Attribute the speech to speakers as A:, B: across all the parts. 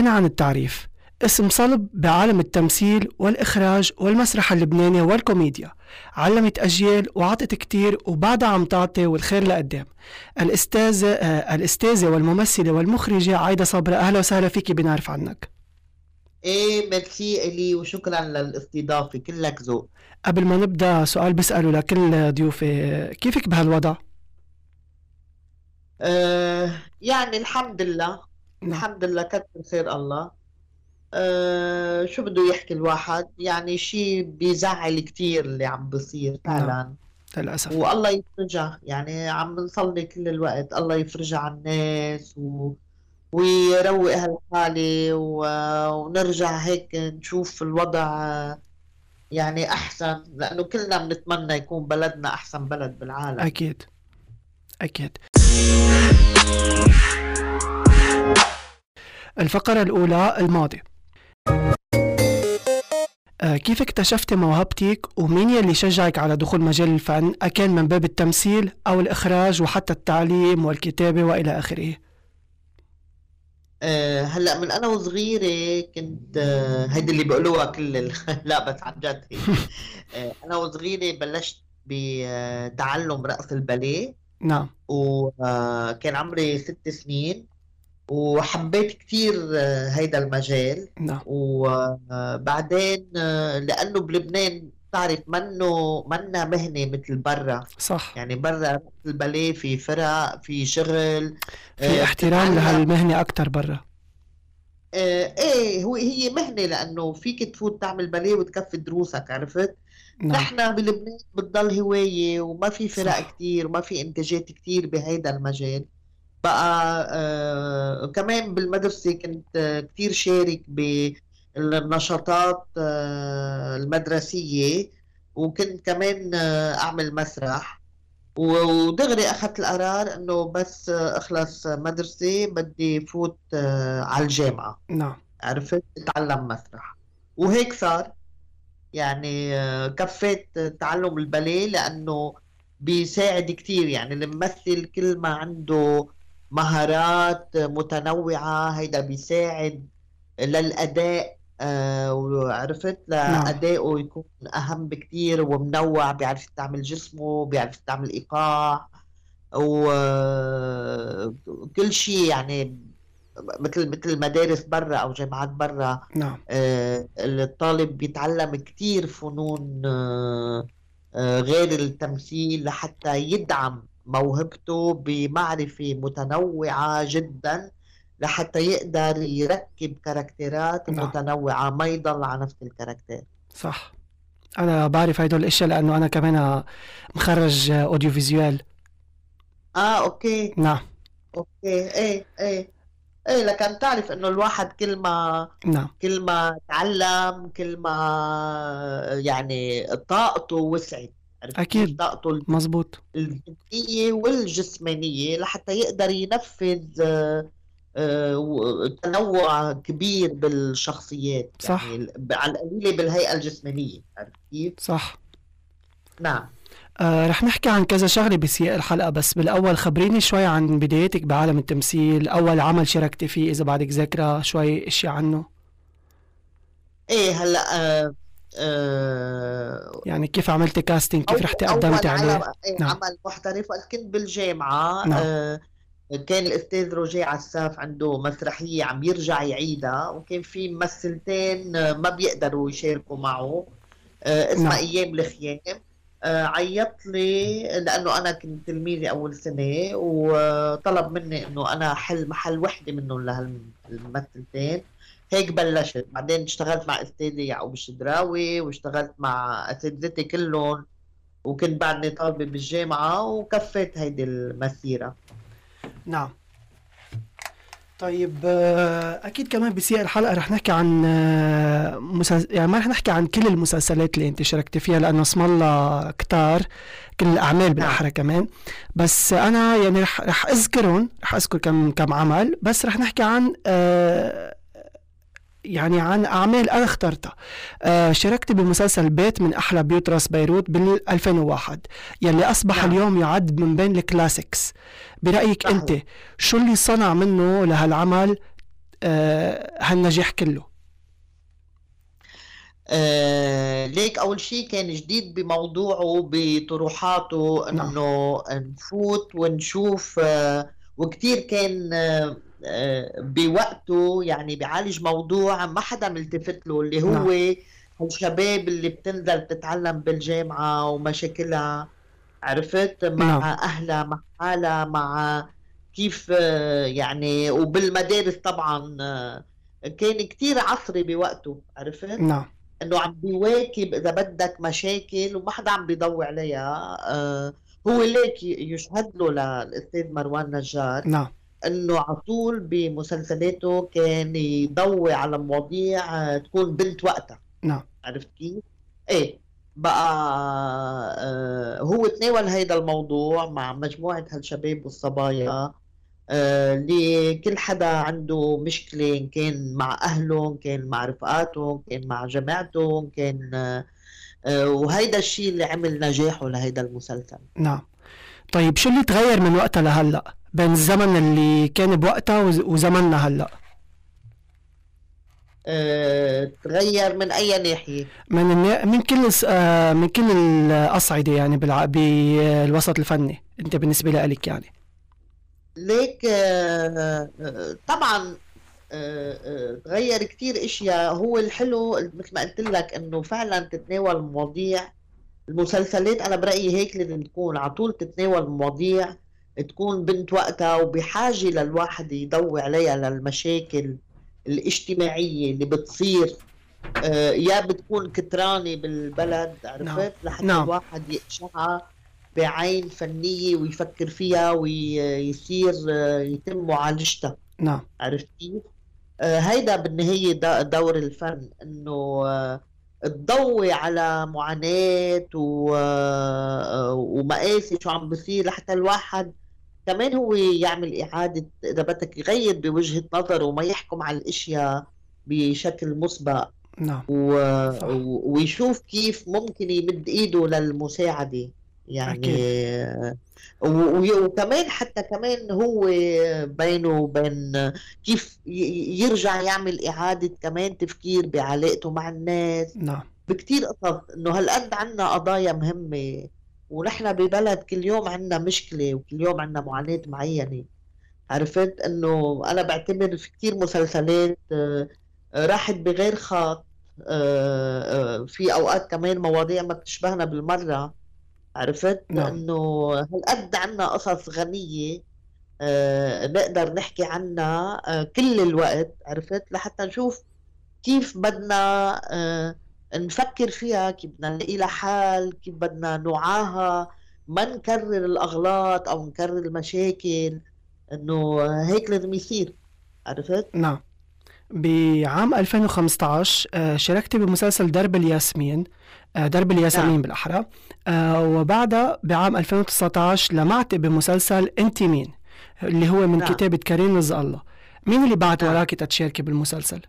A: بغنى عن التعريف. اسم صلب بعالم التمثيل والإخراج والمسرح اللبناني والكوميديا. علمت أجيال وعطت كتير وبعدها عم تعطي والخير لقدام. الأستاذة آه الأستاذة والممثلة والمخرجة عايدة صبرا أهلا وسهلا فيكي بنعرف عنك.
B: إيه ميرسي إلي وشكرا للاستضافة. كلك ذوق.
A: قبل ما نبدأ سؤال بسأله لكل ضيوفي كيفك بهالوضع؟
B: آه يعني الحمد لله. الحمد لله كتر خير الله. آه شو بده يحكي الواحد؟ يعني شيء بيزعل كتير اللي عم بصير فعلا.
A: للأسف.
B: والله يفرجها يعني عم نصلي كل الوقت. الله يفرجها على الناس و... ويروق هالحالة و... ونرجع هيك نشوف الوضع يعني أحسن لأنه كلنا بنتمنى يكون بلدنا أحسن بلد بالعالم.
A: أكيد. أكيد. الفقرة الأولى الماضي. آه، كيف اكتشفتي موهبتك ومين يلي شجعك على دخول مجال الفن؟ أكان من باب التمثيل أو الإخراج وحتى التعليم والكتابة وإلى آخره؟
B: آه، هلأ من أنا وصغيرة كنت آه، هيدي اللي بيقولوها كل ال... لا بس عن جد أنا وصغيرة بلشت بتعلم رقص الباليه.
A: نعم.
B: وكان عمري ست سنين. وحبيت كثير هيدا المجال.
A: نعم.
B: وبعدين لأنه بلبنان بتعرف منه منا مهنة مثل برا.
A: صح.
B: يعني برا الباليه في فرق في شغل
A: في
B: آه،
A: احترام
B: بتتعلم
A: لهالمهنة أكتر برا.
B: آه، إيه هو هي مهنة لأنه فيك تفوت تعمل باليه وتكفي دروسك عرفت؟
A: نعم.
B: نحن بلبنان بتضل هواية وما في فرق
A: صح.
B: كتير وما في إنتاجات كتير بهيدا المجال. بقى آه كمان بالمدرسة كنت آه كتير شارك بالنشاطات آه المدرسية وكنت كمان آه أعمل مسرح. ودغري أخذت القرار إنه بس آه، أخلص مدرسة بدي فوت آه على الجامعة.
A: نعم.
B: عرفت؟ أتعلم مسرح. وهيك صار. يعني آه، كفيت تعلم الباليه لأنه بيساعد كتير. يعني الممثل كل ما عنده مهارات متنوعة هيدا بيساعد للأداء آه، وعرفت؟
A: نعم.
B: لأدائه يكون أهم بكتير ومنوع بيعرف يستعمل جسمه بيعرف يستعمل إيقاع وكل شيء يعني مثل مثل المدارس برا أو جامعات برا.
A: نعم.
B: آه، الطالب بيتعلم كتير فنون آه، آه، غير التمثيل لحتى يدعم موهبته بمعرفة متنوعة جدا لحتى يقدر يركب كاركترات
A: نعم.
B: متنوعة ما يضل على نفس الكاركتر
A: صح. أنا بعرف هدول الأشياء لأنه أنا كمان مخرج audio visuel
B: آه okay.
A: نعم.
B: okay. إيه إيه. إيه لكن تعرف إنه الواحد كل ما
A: نعم.
B: كل ما تعلم كل ما يعني طاقته وسعت.
A: أكيد
B: طاقته
A: مزبوط
B: الذهنية والجسمانية لحتى يقدر ينفذ آه، آه، تنوع كبير بالشخصيات
A: صح.
B: يعني على القليلة بالهيئة الجسمانية عرفت كيف؟
A: صح.
B: نعم.
A: آه رح نحكي عن كذا شغلة بسياق الحلقة بس بالأول خبريني شوي عن بدايتك بعالم التمثيل أول عمل شاركتي فيه إذا بعدك ذاكرة شوي أشياء عنه.
B: إيه هلأ آه آه
A: يعني كيف عملتي كاستنج كيف قدمتي
B: على
A: عليه
B: إيه،
A: نعم.
B: عمل محترف وقت كنت بالجامعة.
A: نعم.
B: آه كان الأستاذ روجيه عساف عنده مسرحية عم يرجع يعيدها وكان في ممثلتين ما بيقدروا يشاركوا معه. آه اسمها
A: نعم.
B: أيام الخيام. آه عيط لي لأنه أنا كنت تلميذي أول سنة وطلب مني إنه أنا أحل محل وحدة منهم لهالممثلتين هيك بلشت. بعدين اشتغلت مع أستاذي يعقوب الشدراوي واشتغلت مع أساتذتي كلهم وكنت بعدني طالبة بالجامعة وكفيت هيدي المسيرة.
A: نعم. طيب آه، أكيد كمان بسياق الحلقة رح نحكي عن آه، مسلس... يعني ما رح نحكي عن كل المسلسلات اللي أنت شاركتي فيها لأنه اسم الله كتار كل الأعمال
B: نعم.
A: بالأحرى كمان. بس أنا يعني رح رح أذكرهم رح أذكر كم كم عمل. بس رح نحكي عن آه، يعني عن أعمال أنا اخترتها. آه شاركت بمسلسل بيت من أحلى بيوت راس بيروت بال 2001 يلي أصبح
B: نعم.
A: اليوم يعد من بين الكلاسيكس برأيك أنت
B: صحيح
A: شو اللي صنع منه لهالعمل؟ آه، هالنجاح كله.
B: آه ليك أول شيء كان جديد بموضوعه بطروحاته
A: نعم.
B: إنه نفوت ونشوف آه وكتير كان آه بوقته يعني بيعالج موضوع ما حدا ملتفت له اللي هو
A: نعم.
B: الشباب اللي بتنزل تتعلم بالجامعة ومشاكلها. عرفت؟ مع
A: نعم.
B: أهلها مع حالها مع كيف آه، يعني وبالمدارس طبعا آه، كان كتير عصري بوقته. عرفت؟
A: نعم.
B: إنه عم بيواكب إذا بدك مشاكل وما حدا عم بيضوي عليها آه، هو ليك يشهد له للاستاذ مروان نجار.
A: نعم.
B: إنه على طول بمسلسلاته كان يضوي على مواضيع تكون بنت وقتها.
A: نعم.
B: عرفت كيف؟ إيه. بقى آه هو تناول هيدا الموضوع مع مجموعة هالشباب والصبايا. آه اللي كل حدا عنده مشكلة إن كان مع أهله إن كان مع رفقاته إن كان مع جماعته إن كان آه وهيدا الشيء اللي عمل نجاحه لهيدا المسلسل.
A: نعم. طيب شو اللي تغير من وقتها لهلأ؟ بين الزمن اللي كان بوقتها وز- وزمننا هلأ.
B: آه تغير من أي ناحية؟
A: من النا... من كل آه، من كل الأصعدة يعني بالع... بالوسط الفني أنت بالنسبة لك يعني.
B: ليك آه، طبعا تغير كتير إشياء. هو الحلو مثل ما قلت لك إنه فعلا تتناول مواضيع المسلسلات أنا برأيي هيك لازم تكون. على طول تتناول مواضيع تكون بنت وقتها وبحاجة للواحد يضوي عليها للمشاكل الاجتماعية اللي بتصير. آه، يا بتكون كترانة بالبلد عرفت؟ لحتى
A: نعم.
B: الواحد يقشعها بعين فنية ويفكر فيها ويصير يتم معالجتها.
A: نعم.
B: عرفت كيف؟ آه، هيدا بالنهاية دا- دور الفن إنه آه، تضوي على معاناة و- ومآسي شو عم بصير لحتى الواحد كمان هو يعمل إعادة إذا بدك يغير بوجهة نظره وما يحكم على الأشياء بشكل مسبق.
A: نعم.
B: و... ويشوف كيف ممكن يمد إيده للمساعدة. يعني وكمان حتى كمان هو بينه وبين كيف يرجع يعمل إعادة كمان تفكير بعلاقته مع الناس.
A: نعم.
B: بكتير قصص إنه هالقد عنا قضايا مهمة ونحن ببلد كل يوم عنا مشكلة وكل يوم عنا معاناة معينة. عرفت؟ إنه أنا بعتبر في كتير مسلسلات آه، راحت بغير خط آه، آه، في أوقات كمان مواضيع ما بتشبهنا بالمرة. عرفت
A: نعم.
B: انه هالقد عنا قصص غنية آه، نقدر نحكي عنها آه، كل الوقت عرفت لحتى نشوف كيف بدنا آه، نفكر فيها كيف بدنا نلاقي لها حال كيف بدنا نوعاها ما نكرر الأغلاط أو نكرر المشاكل إنه هيك لازم يصير عرفت؟
A: نعم بعام 2015 آه، شاركت بمسلسل درب الياسمين درب الياسمين
B: نعم.
A: بالأحرى آه، وبعدها بعام 2019 لمعت بمسلسل إنت مين اللي هو من
B: نعم.
A: كتابة كريم رزق الله مين اللي بعت
B: نعم.
A: وراك تتشاركي بالمسلسل؟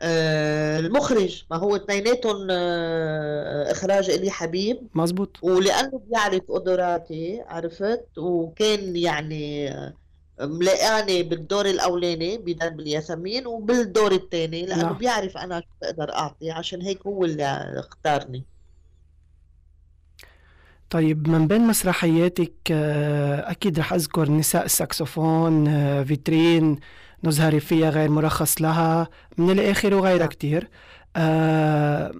B: آه، المخرج ما هو اثنيناتهم آه، إخراج إلي حبيب
A: مزبوط
B: ولأنه بيعرف قدراتي عرفت وكان يعني آه، ملاقاني بالدور الأولاني بدرب الياسمين وبالدور الثاني لأنه
A: نعم.
B: بيعرف أنا شو بقدر أعطي عشان هيك هو اللي اختارني
A: طيب من بين مسرحياتك آه، أكيد رح أذكر نساء الساكسفون آه، فيترين نزهري فيها غير مرخص لها من الآخر وغيرها
B: نعم.
A: كتير آه،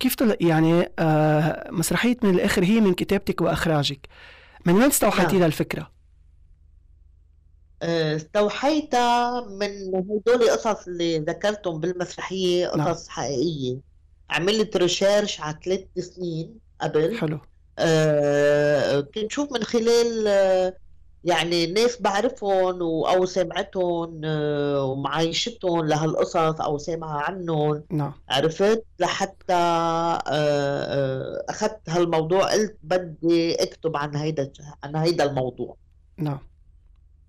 A: كيف طلع يعني آه، مسرحية من الآخر هي من كتابتك وإخراجك من وين استوحيتي
B: نعم.
A: للفكرة؟
B: استوحيتها من هدول قصص اللي ذكرتهم بالمسرحية
A: نعم.
B: قصص حقيقية. عملت ريشيرش على ثلاث سنين قبل.
A: حلو.
B: كنت شوف من خلال آه، يعني ناس بعرفهم أو سمعتهم آه، ومعايشتهم لهالقصص أو سامعة عنهم.
A: نعم.
B: عرفت؟ لحتى آه، أخذت هالموضوع قلت بدي أكتب عن هيدا عن هيدا الموضوع.
A: نعم.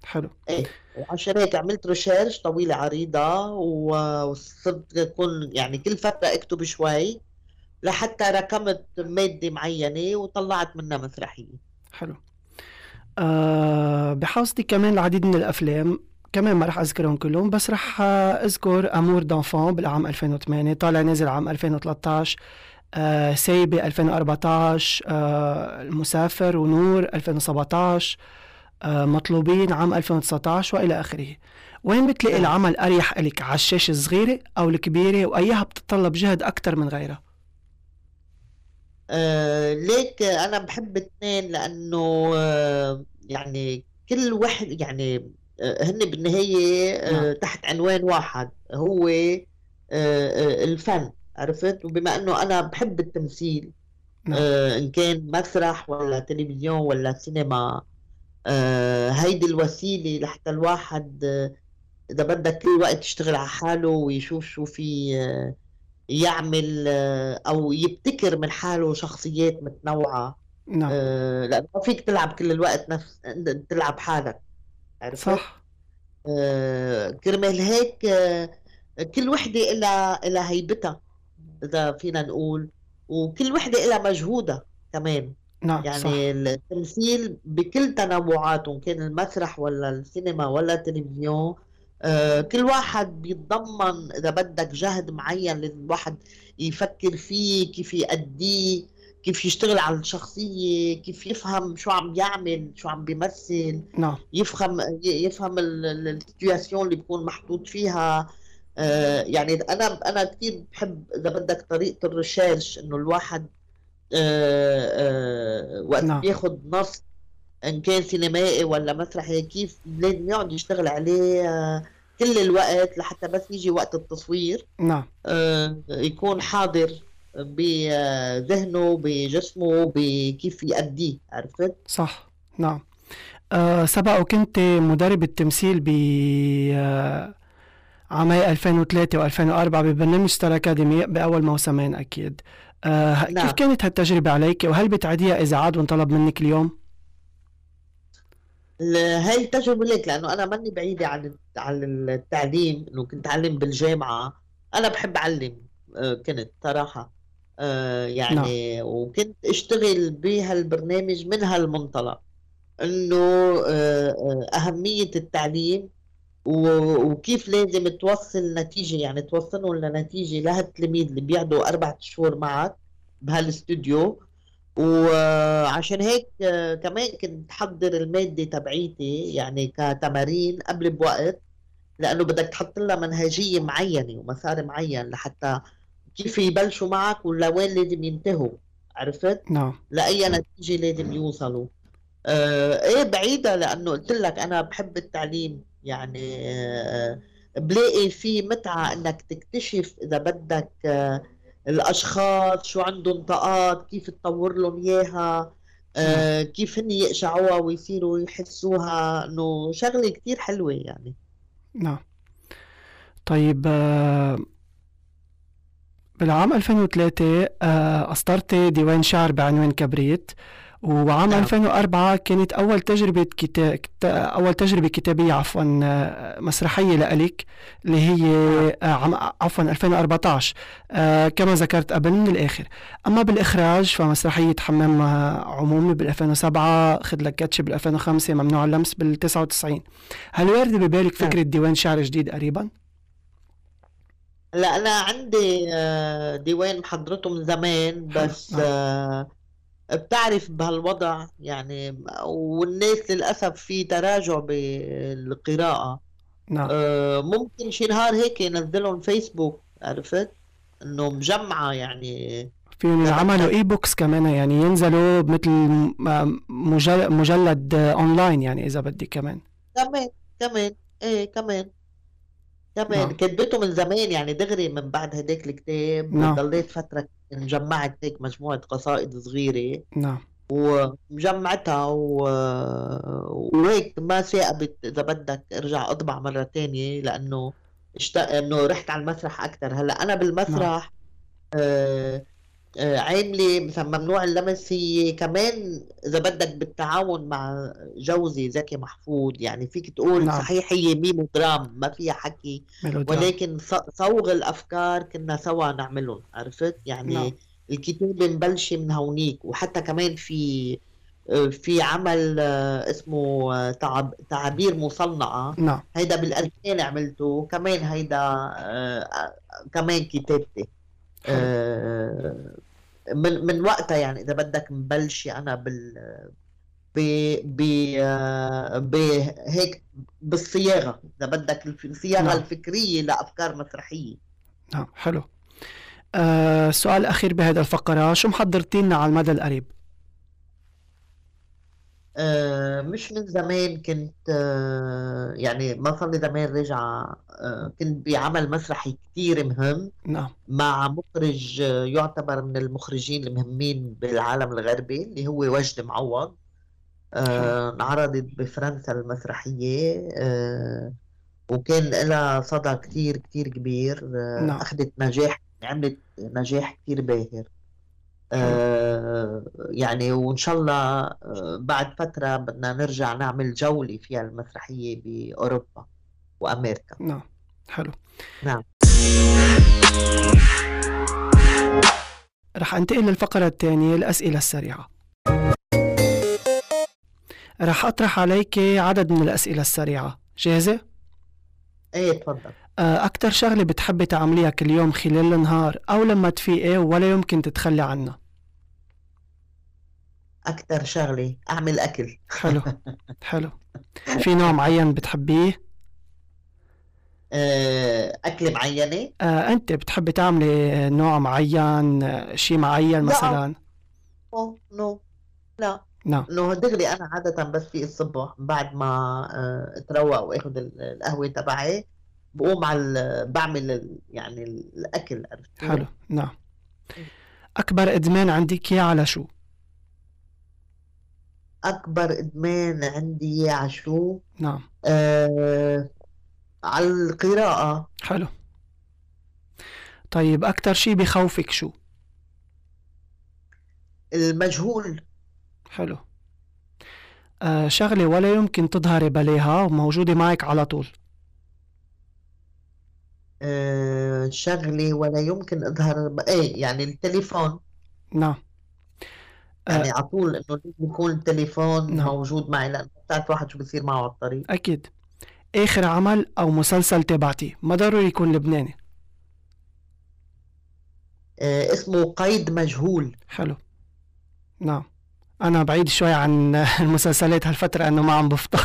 A: حلو.
B: إيه وعشان هيك عملت ريسيرش طويلة عريضة و- وصرت أكون يعني كل فترة أكتب شوي لحتى ركمت مادة معينة وطلعت منها مسرحية.
A: حلو. آه بحوزتي كمان العديد من الأفلام كمان ما رح أذكرهم كلهم بس رح أذكر أمور دانفون بالعام 2008 طالع نازل عام 2013 آه سيبة 2014 آه المسافر ونور 2017 آه مطلوبين عام 2019 وإلى آخره. وين بتلاقي
B: نعم.
A: العمل أريح لك على الشاشة الصغيرة أو الكبيرة؟ وايها بتتطلب جهد أكثر من غيرها.
B: آه ليك أنا بحب الاثنين لأنه آه يعني كل واحد يعني آه هن بالنهاية آه
A: نعم.
B: تحت عنوان واحد هو آه آه الفن عرفت؟ وبما أنه أنا بحب التمثيل
A: نعم.
B: آه إن كان مسرح ولا تلفزيون ولا سينما آه هيدي الوسيلة لحتى الواحد آه إذا بدك كل وقت يشتغل على حاله ويشوف شو في آه يعمل آه، أو يبتكر من حاله شخصيات متنوعة.
A: نعم.
B: آه، لأنه ما فيك تلعب كل الوقت نفس تلعب حالك عرفت؟
A: صح.
B: آه، كرمال هيك آه، كل وحدة إلها إلها هيبتها إذا فينا نقول وكل وحدة إلها مجهودها كمان.
A: نعم صح.
B: يعني التمثيل بكل تنوعاته كان المسرح ولا السينما ولا التلفزيون آه، كل واحد بيتضمن إذا بدك جهد معين لازم الواحد يفكر فيه كيف يأديه كيف يشتغل على الشخصية كيف يفهم شو عم يعمل شو عم بيمثل
A: نعم.
B: يفهم يفهم السيتوياسيون اللي بيكون محطوط فيها. آه، يعني أنا أنا كثير بحب إذا بدك طريقة الريسيرش إنه الواحد وقت
A: نعم.
B: بياخذ نص إن كان سينمائي ولا مسرحي كيف لازم يقعد يشتغل عليه آه، كل الوقت لحتى بس يجي وقت التصوير.
A: نعم.
B: آه، يكون حاضر بذهنه بجسمه بكيف يأديه عرفت؟
A: صح. نعم. أه سبق وكنت مدرب التمثيل ب آه، عامي 2003 و2004 ببرنامج ستار أكاديمي بأول موسمين أكيد أه كيف
B: نعم
A: كانت هالتجربة عليك؟ وهل بتعديها إذا عاد وانطلب منك اليوم؟
B: ال- هاي التجربة ليك لأنه أنا ماني بعيدة عن عن التعليم إنه كنت أعلم بالجامعة. أنا بحب أعلم آه، كنت صراحة. آه،
A: نعم.
B: يعني وكنت أشتغل بهالبرنامج من هالمنطلق إنه آه، آه، أهمية التعليم وكيف لازم توصل نتيجة؟ يعني توصلهم لنتيجة لهالتلميذ اللي بيقعدوا أربعة شهور معك بهالاستوديو وعشان هيك كمان كنت حضر المادة تبعيتي يعني كتمارين قبل بوقت لأنه بدك تحط لها منهجية معينة ومسار معين لحتى كيف يبلشوا معك ولا وين لازم ينتهوا. عرفت؟
A: نعم.
B: لأي نتيجة لازم يوصلوا. آه إيه بعيدة لأنه قلت لك أنا بحب التعليم. يعني آه بلاقي في متعة إنك تكتشف إذا بدك آه الأشخاص شو عندهم طاقات كيف تطور لهم إياها
A: نعم
B: آه كيف هن يقشعوها ويصيروا يحسوها إنه شغلة كتير حلوة يعني.
A: نعم. طيب آه، بالعام 2003 آه، أصدرت ديوان شعر بعنوان كبريت. وعام
B: نعم.
A: 2004 كانت أول تجربة كتا... كتا... أول تجربة كتابية عفوا مسرحية لإلك اللي هي
B: نعم.
A: عم... عفوا 2014 آه، كما ذكرت قبل من الآخر. أما بالإخراج فمسرحية حمام عمومي بال 2007 خد لك كاتش بال 2005 ممنوع اللمس بال 99 هل وارد ببالك
B: نعم.
A: فكرة ديوان شعر جديد قريبا؟
B: لا أنا عندي آه، ديوان محضرته من زمان بس
A: نعم.
B: آه، بتعرف بهالوضع يعني والناس للأسف في تراجع بالقراءة.
A: نعم.
B: آه، ممكن شي نهار هيك ينزلهم فيسبوك عرفت؟ إنه مجمعة يعني.
A: فيهم ينعملوا
B: بدك
A: e- books كمان يعني ينزلوا مثل مجل- مجلد اونلاين يعني إذا بدي كمان.
B: كمان كمان إيه كمان. كمان
A: نعم.
B: كتبته من زمان يعني دغري من بعد هداك الكتاب
A: نعم.
B: ضليت فترة جمعت هيك مجموعة قصائد صغيرة.
A: نعم.
B: ومجمعتها و... وهيك ما ثاقبت إذا بدك أرجع أطبع مرة تانية لأنه اشتاق إنه رحت على المسرح أكتر. هلأ أنا
A: نعم
B: بالمسرح آه، آه، عاملة مثلا ممنوع اللمس هي كمان إذا بدك بالتعاون مع جوزي زكي محفوظ. يعني فيك تقول
A: نعم.
B: صحيح هي mimodrame ما فيها حكي.
A: mélodrame.
B: ولكن صوغ الأفكار كنا سوا نعملهم عرفت؟
A: نعم.
B: يعني الكتابة مبلشة من هونيك. وحتى كمان في في عمل آه، اسمه آه، تعب تعابير مصنعة.
A: نعم.
B: هيدا بالألفين عملته. كمان هيدا آه، كمان كتابتي. آه، من من وقتها يعني إذا بدك مبلشة أنا بال ب ب بهيك بالصياغة إذا بدك الصياغة
A: نعم.
B: الفكرية لأفكار مسرحية
A: نعم حلو آه السؤال الأخير بهذا الفقرة شو محضرتي لنا على المدى القريب؟
B: آه، مش من زمان كنت آه، يعني ما صار لي زمان راجعة آه، كنت بعمل مسرحي كتير مهم
A: نعم.
B: مع مخرج يعتبر من المخرجين المهمين بالعالم الغربي اللي هو وجد معوض. انعرضت بفرنسا المسرحية وكان لها صدى كتير كتير كبير
A: نعم.
B: أخذت نجاح عملت نجاح كتير باهر. آه، يعني وإن شاء الله آه، بعد فترة بدنا نرجع نعمل جولة فيها المسرحية بأوروبا وأمريكا.
A: نعم حلو.
B: نعم.
A: رح أنتقل للفقرة الثانية الأسئلة السريعة. رح أطرح عليك عدد من الأسئلة السريعة. جاهزة؟
B: إيه تفضل.
A: أكتر شغلة بتحبي تعمليها كل يوم خلال النهار أو لما تفيقي ولا يمكن تتخلي عنها؟
B: أكتر شغلة أعمل أكل.
A: حلو حلو. في نوع معين بتحبيه؟
B: آه، أكل معينة؟
A: آه، أنت بتحبي تعملي نوع معين آه، شيء معين
B: لا.
A: مثلا؟
B: نو نو. لا.
A: نعم
B: إنه دغري أنا عادة بس في الصبح بعد ما آه، أتروق وآخذ ال- القهوة تبعي. بقوم على بعمل يعني الأكل عرفت؟
A: حلو. نعم. أكبر إدمان عندك إياه على شو؟
B: أكبر إدمان عندي على شو
A: نعم.
B: آه على القراءة.
A: حلو. طيب أكتر شي بخوفك شو؟
B: المجهول.
A: حلو. آه شغلة ولا يمكن تظهري بلاها وموجودة معك على طول.
B: آه شغلة ولا يمكن أظهر إيه يعني التليفون.
A: نعم.
B: يعني على طول إنه يكون التليفون
A: نعم.
B: موجود معي لأنه بتعرف واحد شو بصير معه على الطريق.
A: أكيد. آخر عمل أو مسلسل تابعتيه ما ضروري يكون لبناني.
B: آه اسمه قيد مجهول.
A: حلو. نعم. أنا بعيد شوي عن المسلسلات هالفترة إنه ما عم بفضى.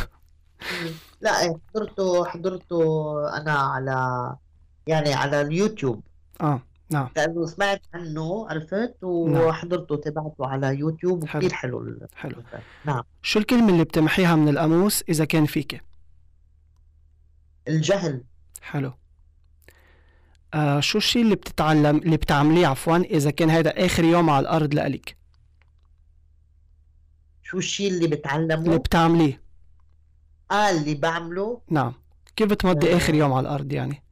B: لا إيه، حضرته حضرته أنا على يعني على اليوتيوب.
A: آه نعم.
B: لأنه سمعت عنه عرفت؟
A: نعم.
B: وحضرته تبعته على يوتيوب
A: حلو.
B: وكثير حلو ال-
A: حلو.
B: نعم.
A: شو الكلمة اللي بتمحيها من القاموس إذا كان فيك؟
B: الجهل.
A: حلو. آه شو الشي اللي بتتعلم اللي بتعمليه عفوا إذا كان هذا آخر يوم على الأرض لإلك؟
B: شو الشيء اللي
A: اللي
B: بتعلمه
A: بتعمليه.
B: آه اللي بعمله.
A: نعم. كيف بتمضي
B: آه.
A: آخر يوم على الأرض يعني؟
B: آه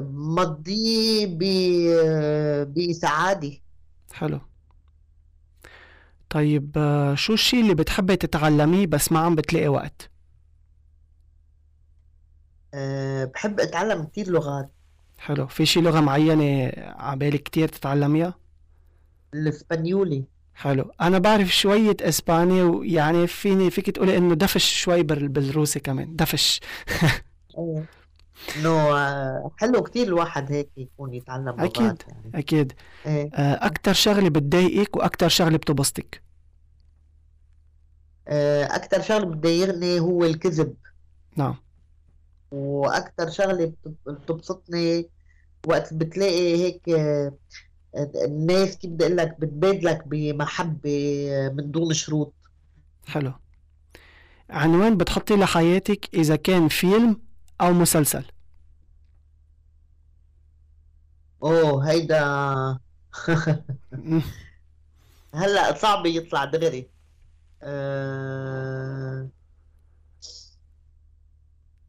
B: مضيه ب- بسعادة
A: حلو. طيب آه، شو الشي اللي بتحبي تتعلميه بس ما عم بتلاقي وقت؟
B: آه بحب أتعلم كثير لغات.
A: حلو. في شي لغة معينة عبالك كتير تتعلميها؟
B: الإسبانيولي.
A: حلو. أنا بعرف شوية إسباني ويعني فيني فيك تقولي إنه دفش شوي بال- بالروسي كمان. دفش.
B: إيه. إنه آه، حلو كثير الواحد هيك يكون يتعلم لغات
A: أكيد.
B: يعني.
A: أكيد.
B: إيه.
A: آه، أكتر شغلة بتضايقك وأكتر شغلة بتبسطك؟
B: آه، أكتر شغلة بتضايقني هو الكذب.
A: نعم.
B: وأكتر شغلة بت- بتبسطني وقت بتلاقي هيك الناس كيف بدي أقول لك بتبادلك بمحبة آه، من دون شروط.
A: حلو. عنوان بتحطي لحياتك إذا كان فيلم أو مسلسل.
B: أوه هيدا. هلا صعب يطلع دغري. أه...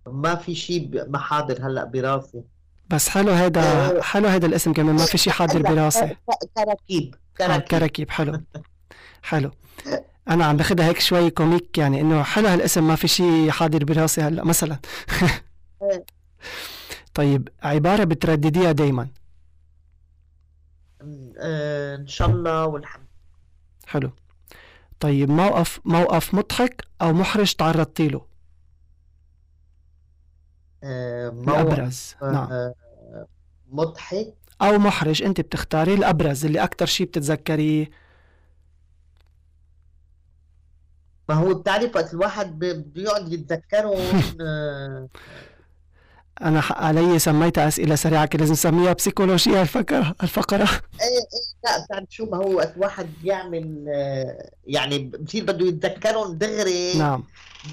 B: ما في شيء محاضر هلا براسي.
A: بس حلو هيدا
B: آه.
A: حلو هيدا الاسم كمان ما في شي حاضر براسي.
B: كراكيب
A: آه
B: كراكيب.
A: كراكيب حلو. حلو. أنا عم باخدها هيك شوي comique يعني إنه حلو هالاسم ما في شي حاضر براسي هلا مثلا.
B: إيه.
A: طيب عبارة بتردديها
B: آه، إن شاء الله والحمد.
A: حلو. طيب موقف موقف مضحك أو محرج تعرضتِ له
B: آه، موقف
A: الأبرز نعم.
B: آه، مضحك.
A: أو محرج أنت بتختاري الأبرز اللي أكتر شي بتتذكريه
B: ما هو بتعرف وقت الواحد بي- بيقعد يتذكرهم
A: أنا حق علي سميتها أسئلة سريعة كان لازم نسميها بسيكولوجيا الفقرة الفقرة.
B: إيه إيه لا بتعرف شو ما هو وقت واحد بيعمل آه، يعني بصير بده يتذكرهم دغري.
A: نعم.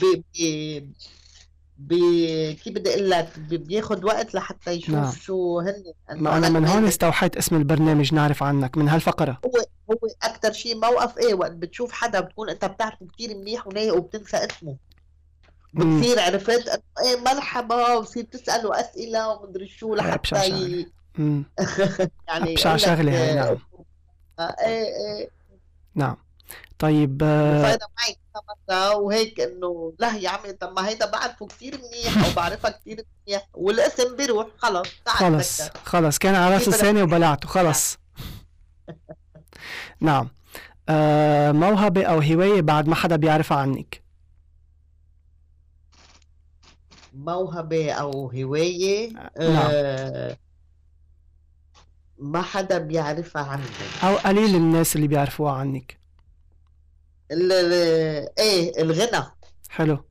B: ب ب كيف بدي أقول لك ب- بياخد وقت لحتى يشوف
A: نعم.
B: شو هن.
A: ما أنا من هون استوحيت اسم البرنامج نعرف عنك من هالفقرة.
B: هو هو أكثر شيء موقف إيه وقت بتشوف حدا بتكون أنت بتعرفه كثير منيح ونايق وبتنسى اسمه. بتصير عرفت؟ إيه مرحبا وبصير تساله أسئلة ومدري شو لحتى
A: شغلة.
B: ي... يعني
A: شغلة هاي
B: آه،
A: نعم.
B: آه، إيه إيه.
A: نعم. طيب آه،
B: فايدة معي مرة وهيك إنه لا يا عمي طب ما هيدا بعرفه كثير منيح أو بعرفها كثير منيح والاسم بيروح خلص
A: خلص خلص كان على
B: رأس
A: لساني وبلعته خلص. نعم. آه موهبة أو هواية بعد ما حدا بيعرفها عنك؟
B: موهبة أو هواية
A: نعم
B: آه ما حدا بيعرفها عني
A: أو قليل الناس اللي بيعرفوها عنك
B: إيه الغنى
A: حلو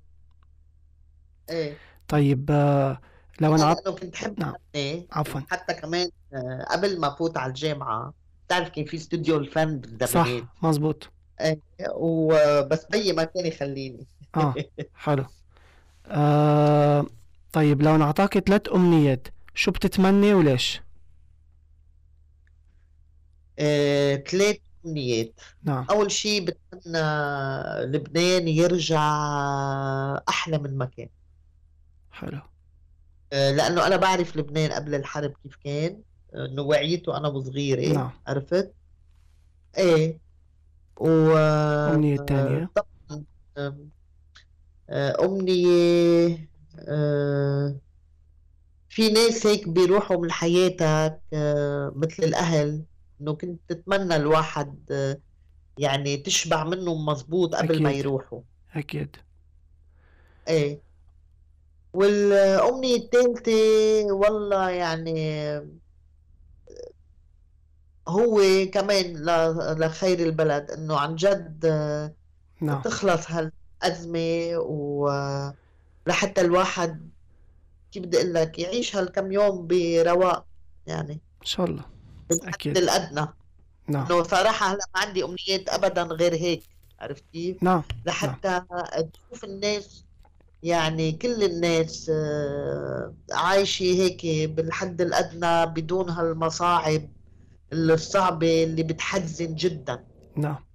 B: إيه
A: طيب آه لو أنا
B: لأنه كنت حب
A: نعم.
B: غني
A: عفوا.
B: حتى كمان آه قبل ما فوت على الجامعة بتعرف كان في استوديو الفن بالزمانات
A: صح مزبوط
B: إيه وبس بيي ما كان يخليني.
A: آه حلو. آه طيب لو انعطاك ثلاث أمنيات شو بتتمني وليش؟
B: آه، ثلاث أمنيات.
A: نعم.
B: أول شيء بتمنى لبنان يرجع أحلى من ما كان
A: حلو.
B: آه، لأنه أنا بعرف لبنان قبل الحرب كيف كان. آه، إنه وعيته أنا وصغيرة
A: نعم.
B: عرفت؟ إيه. و آم، آه، أمنية آه، في ناس هيك بيروحوا من حياتك آه، مثل الأهل إنه كنت تتمنى الواحد آه، يعني تشبع منهم مزبوط قبل ما
A: أكيد.
B: يروحوا.
A: أكيد.
B: إيه. والأمنية الثالثة والله يعني هو كمان لخير البلد إنه عن جد آه،
A: نعم.
B: تخلص هالأزمة ولحتى الواحد كيف بدي أقول لك يعيش هالكم يوم برواق يعني.
A: إن شاء الله.
B: بالحد
A: أكيد.
B: الأدنى.
A: نعم.
B: إنه صراحة هلا ما عندي أمنيات أبدا غير هيك عرفت كيف؟
A: نعم. نعم.
B: لحتى تشوف الناس يعني كل الناس آه، عايشة هيك بالحد الأدنى بدون هالمصاعب الصعبة اللي بتحزن جدا.
A: نعم.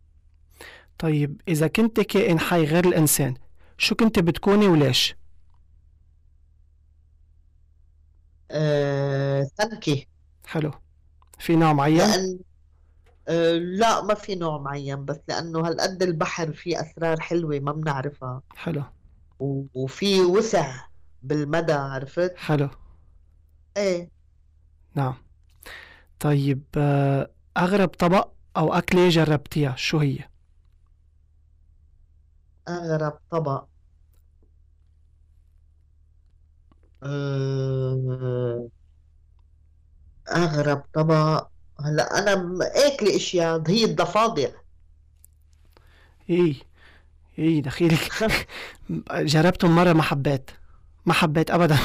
A: طيب إذا كنت كائن حي غير الإنسان شو كنت بتكوني وليش؟
B: سمكة
A: حلو في نوع معين؟
B: لأن آه، لا ما في نوع معين بس لأنه هالقد البحر فيه أسرار حلوة ما بنعرفها
A: حلو
B: و- وفي وسع بالمدى عرفت؟
A: حلو
B: إيه
A: نعم طيب آه، أغرب طبق أو أكلة جربتيها شو هي؟
B: أغرب طبق. آه، أغرب طبق. هلا أنا آكلة أشياء هي الضفادع.
A: إيه إيه دخيلك. جربتهم مرة ما حبيت. ما حبيت أبدا.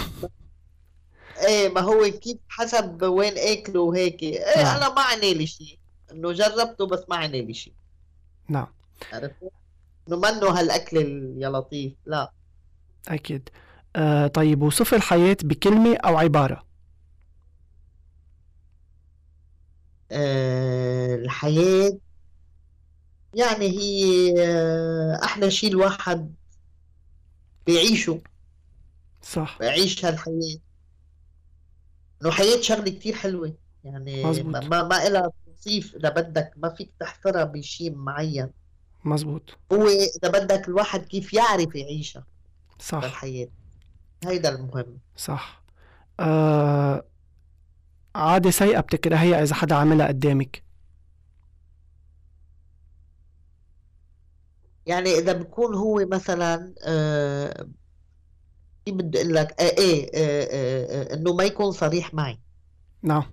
B: إيه ما هو كيف حسب وين اكله وهيك. إيه
A: نعم.
B: أنا ما عني لي شيء إنه جربته بس ما عني لي شيء
A: نعم.
B: عرفت؟ انه منه هالأكل ال- يا لطيف. لا.
A: أكيد. آه طيب وصف الحياة بكلمة أو عبارة؟
B: آه الحياة يعني هي آه أحلى شيء الواحد بيعيشه.
A: صح.
B: بيعيش هالحياة إنه حياة شغلة كتير حلوة. يعني ما
A: مزبوط
B: ما ما إلها توصيف. إذا بدك ما فيك تحصرها بشيء معين.
A: مزبوط
B: هو اذا بدك الواحد كيف يعرف يعيشها
A: صح.
B: الحياة. هيدا المهم.
A: صح. آه عادة سيئة بتكرهيها إذا حدا عملها قدامك؟
B: يعني إذا بكون هو مثلا آه كيف بدي أقول لك؟ آه إيه آه آه آه إنه ما يكون صريح معي.
A: نعم.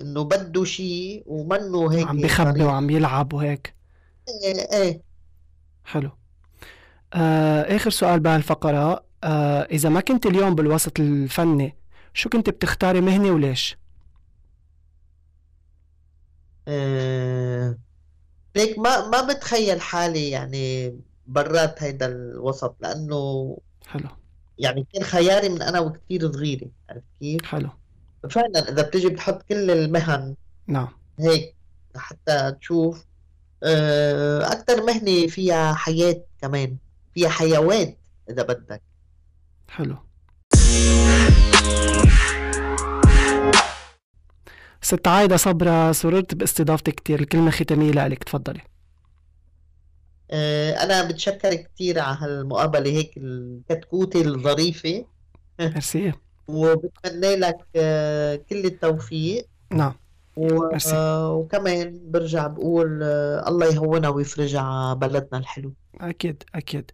B: إنه بده شيء ومنه هيك
A: عم بخبي وعم يلعب وهيك.
B: إيه
A: حلو. آه آخر سؤال بهالفقرة آه إذا ما كنت اليوم بالوسط الفني شو كنت بتختاري مهنة وليش؟
B: آه ليك ما ما بتخيل حالي يعني برات هيدا الوسط لأنه
A: حلو.
B: يعني كان خياري من أنا وكتير صغيرة عرفت كيف؟
A: حلو.
B: فعلا إذا بتجي بتحط كل المهن
A: نعم.
B: هيك حتى تشوف آه، أكتر مهنة فيها حياة كمان فيها حيوات إذا بدك.
A: حلو. ست عايدة صبرا سررت باستضافتك كتير الكلمة ختامية لك تفضلي.
B: آه، أنا بتشكر كتير على هالمقابلة هيك الكتكوتة الظريفة.
A: ميرسي
B: وبتمنى لك آه، كل التوفيق.
A: نعم.
B: و... آه، وكمان برجع بقول آه، الله يهونها ويفرجها على بلدنا الحلو.
A: أكيد أكيد.